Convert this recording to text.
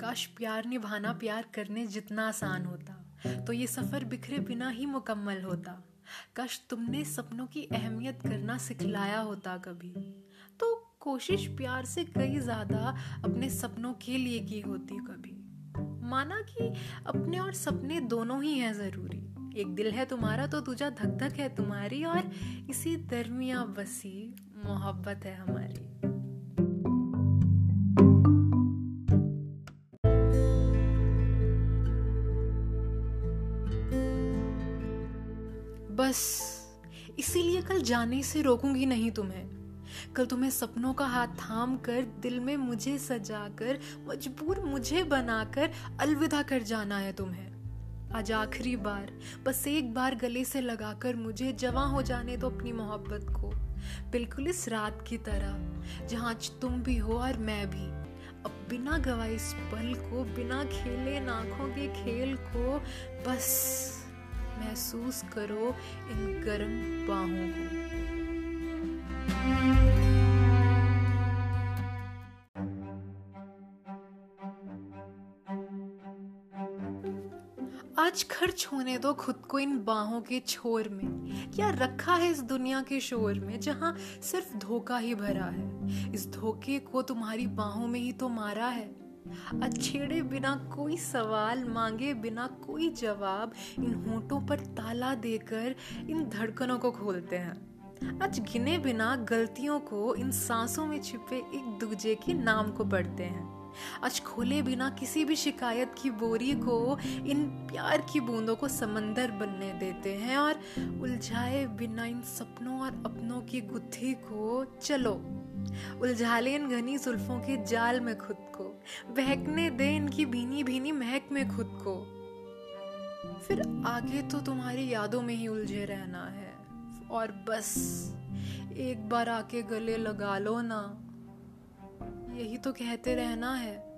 काश प्यार निभाना प्यार करने जितना आसान होता तो ये सफ़र बिखरे बिना ही मुकम्मल होता। काश तुमने सपनों की अहमियत करना सिखलाया होता कभी। तो कोशिश प्यार से कई ज़्यादा अपने सपनों के लिए की होती कभी। माना कि अपने और सपने दोनों ही हैं ज़रूरी। एक दिल है तुम्हारा तो दूजा धक धक है तुम्हारी, और इसी दरमिया बसी मोहब्बत है हमारी। बस, इसीलिए कल जाने से रोकूँगी नहीं तुम्हें। कल तुम्हें सपनों का हाथ थाम कर, दिल में मुझे सजाकर, मजबूर मुझे बनाकर अलविदा कर जाना है तुम्हें। आज आखिरी बार, बस एक बार गले से लगाकर मुझे जवा हो जाने दो अपनी मोहब्बत को। बिल्कुल इस रात की तरह, जहाँ आज तुम भी हो और मैं भी। अब बिना गवाए इस पल को, बिना खेले नाखों के खेल को, बस महसूस करो इन गर्म बाहों को। आज खर्च होने दो खुद को इन बाहों के छोर में। क्या रखा है इस दुनिया के शोर में जहाँ सिर्फ़ धोखा ही भरा है? इस धोखे को तुम्हारी बाहों में ही तो मारा है। अच्छेड़े बिना कोई सवाल, मांगे बिना कोई जवाब, इन होठों पर ताला देकर इन धड़कनों को खोलते हैं। आज गिने बिना गलतियों को इन सांसों में छिपे एक दूजे के नाम को पढ़ते हैं। आज खोले बिना किसी भी शिकायत की बोरी को, इन प्यार की बूंदों को समंदर बनने देते हैं और उलझाए बिना इन सपनों और अपनों की गुत्थी को चलो। उलझा ले इन घनी जुल्फों के जाल में खुद को, बहकने दे इनकी भीनी भीनी महक में खुद को। फिर आगे तो तुम्हारी यादों में ही उलझे रहना है, और बस, एक बार आके गले लगा लो ना। यही तो कहते रहना है।